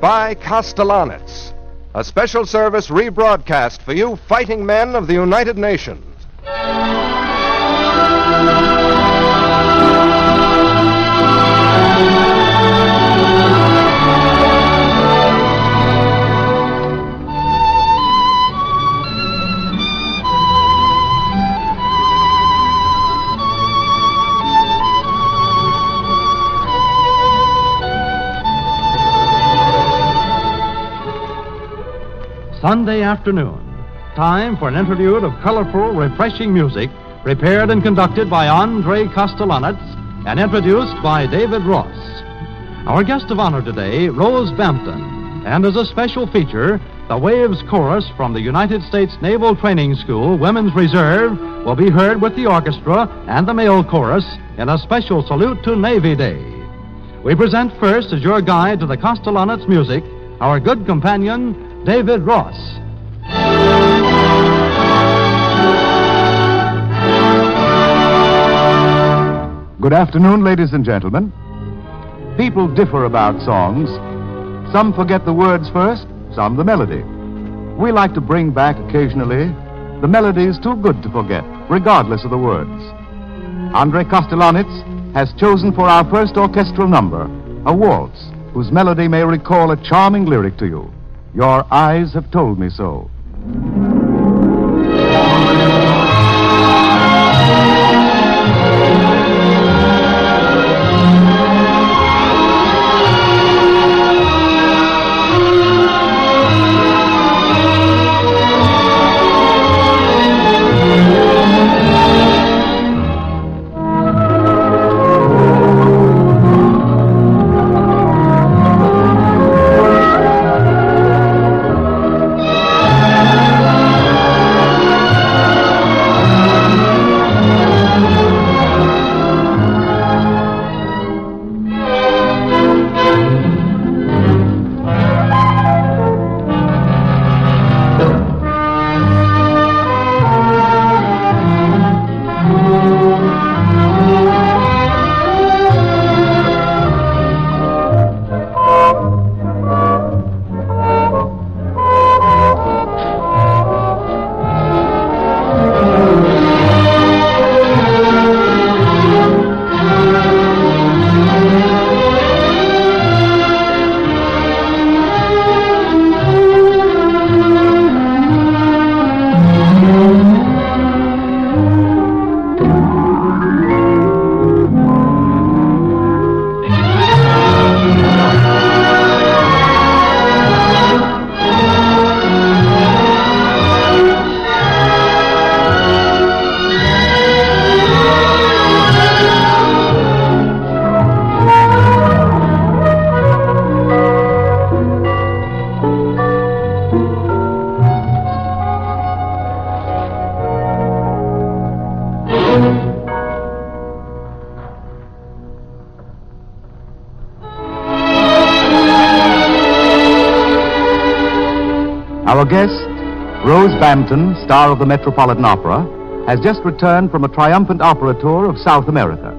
by Kostelanetz, a special service rebroadcast for you fighting men of the United Nations. Sunday afternoon. Time for an interlude of colorful, refreshing music prepared and conducted by Andre Kostelanetz and introduced by David Ross. Our guest of honor today, Rose Bampton, and as a special feature, the Waves Chorus from the United States Naval Training School Women's Reserve will be heard with the orchestra and the male chorus in a special salute to Navy Day. We present first as your guide to the Kostelanetz music, our good companion, David Ross. Good afternoon, ladies and gentlemen. People differ about songs. Some forget the words first, some the melody. We like to bring back occasionally the melodies too good to forget, regardless of the words. Andre Kostelanetz has chosen for our first orchestral number a waltz whose melody may recall a charming lyric to you. Your eyes have told me so. Our guest, Rose Bampton, star of the Metropolitan Opera, has just returned from a triumphant opera tour of South America.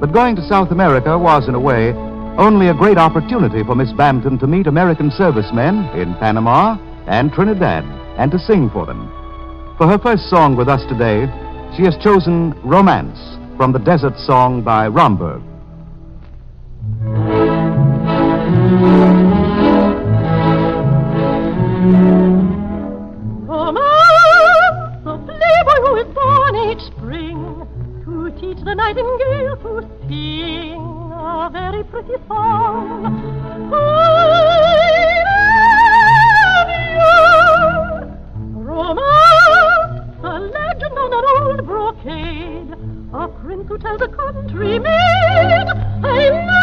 But going to South America was, in a way, only a great opportunity for Miss Bampton to meet American servicemen in Panama and Trinidad and to sing for them. For her first song with us today, she has chosen Romance from the Desert Song by Romberg. Romance, the nightingale to sing a very pretty song. I love you. Romance, a legend on an old brocade, a prince who tells a country maid, I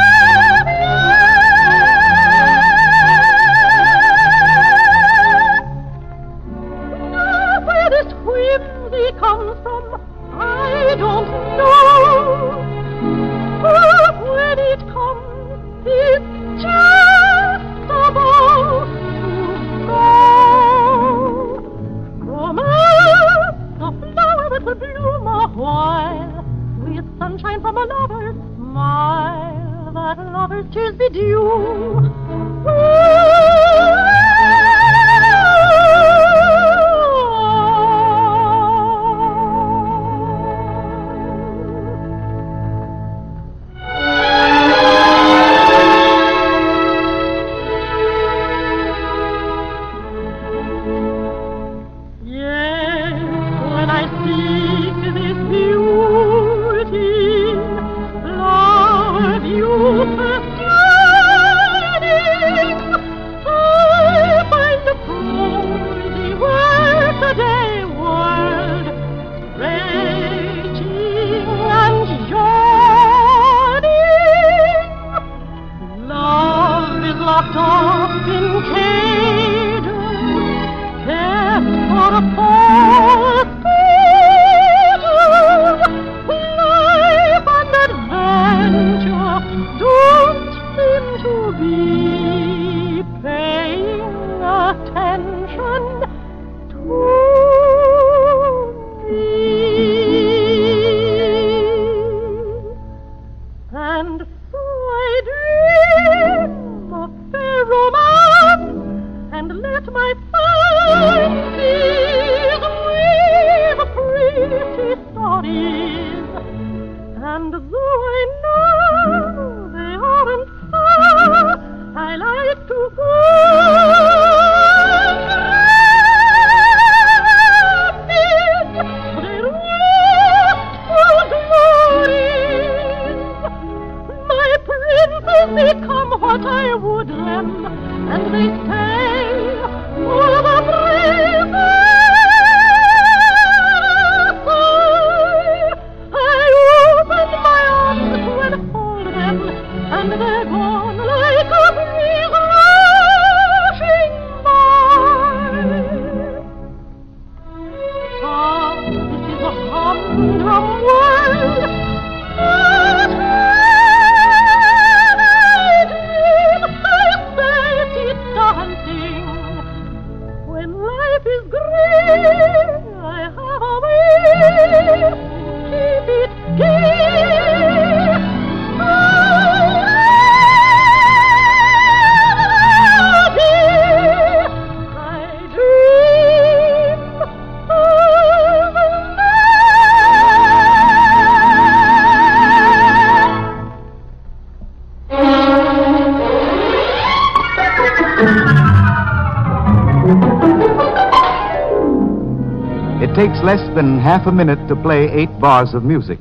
than half a minute to play eight bars of music.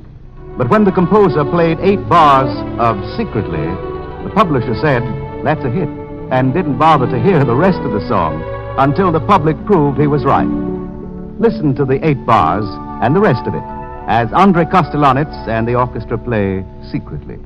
But when the composer played eight bars of Secretly, the publisher said, That's a hit, and didn't bother to hear the rest of the song until the public proved he was right. Listen to the eight bars and the rest of it as Andre Kostelanetz and the orchestra play Secretly.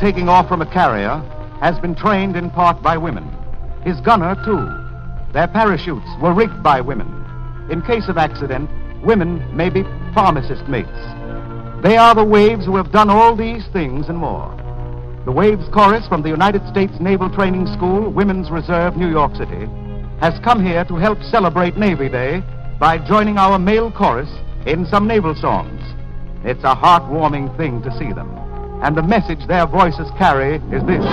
Taking off from a carrier has been trained in part by women. His gunner, too. Their parachutes were rigged by women. In case of accident, women may be pharmacist mates. They are the Waves who have done all these things and more. The Waves Chorus from the United States Naval Training School, Women's Reserve, New York City, has come here to help celebrate Navy Day by joining our male chorus in some naval songs. It's a heartwarming thing to see them. And the message their voices carry is this.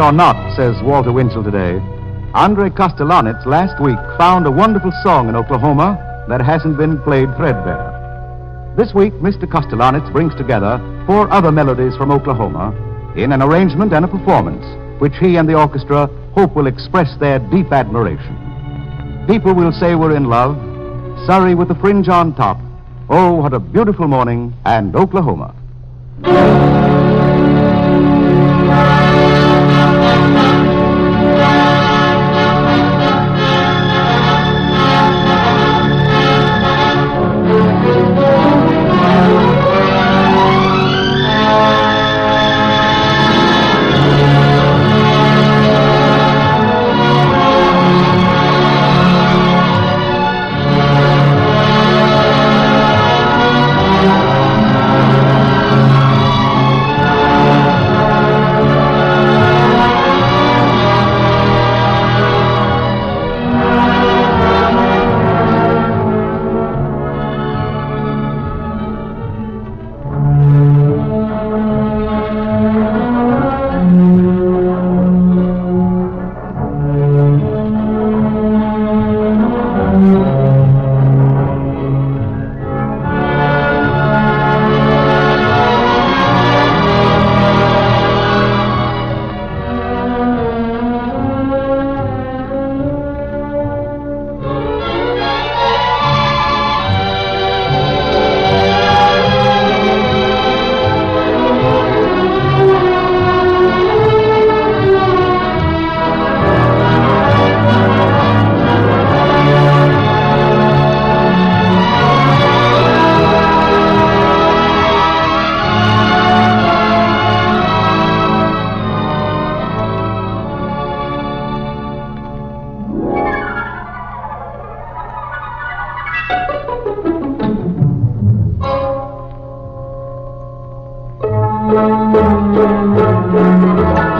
Or not, says Walter Winchell today, Andre Kostelanetz last week found a wonderful song in Oklahoma that hasn't been played threadbare. This week, Mr. Kostelanetz brings together four other melodies from Oklahoma in an arrangement and a performance which he and the orchestra hope will express their deep admiration. People will say we're in love, Surrey with the fringe on top. Oh, what a beautiful morning, and Oklahoma. Thank you.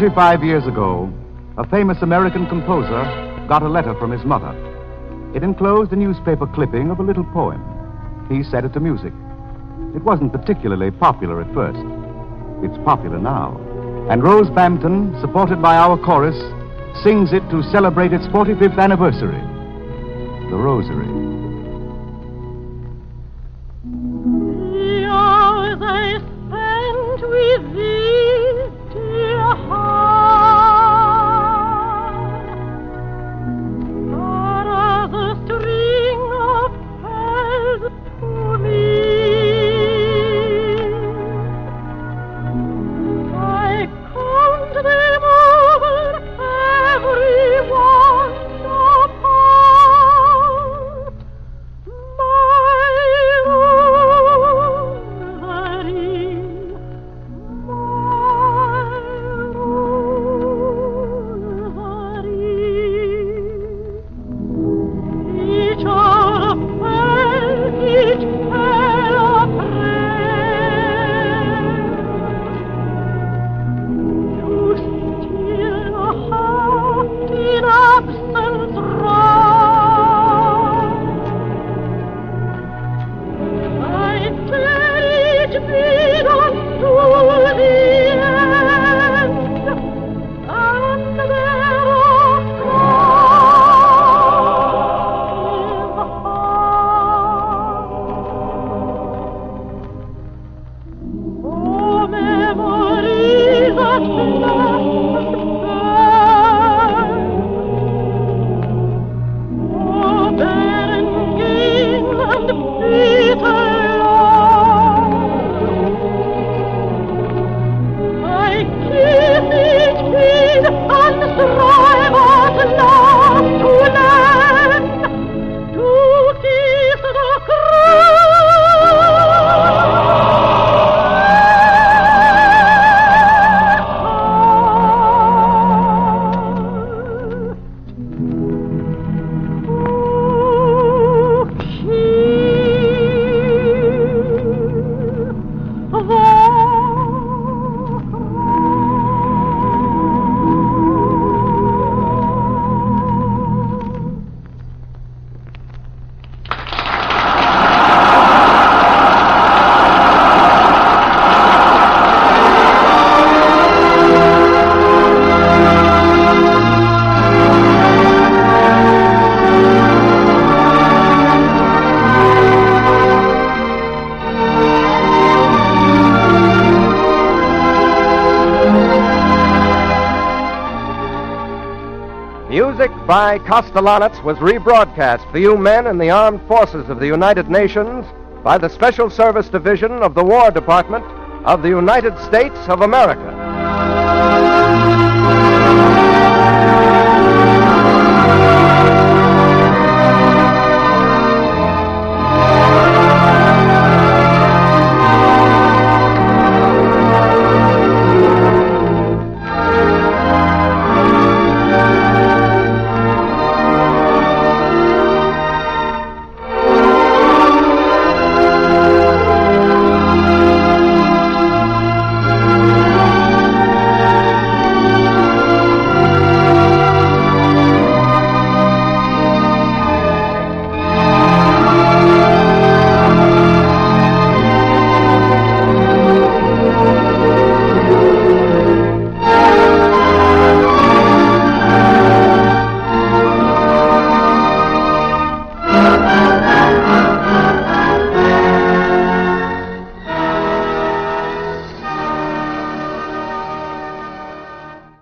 Forty-five years ago, a famous American composer got a letter from his mother. It enclosed a newspaper clipping of a little poem. He set it to music. It wasn't particularly popular at first. It's popular now. And Rose Bampton, supported by our chorus, sings it to celebrate its 45th anniversary. The Rosary. By was rebroadcast for you men in the armed forces of the United Nations by the Special Service Division of the War Department of the United States of America.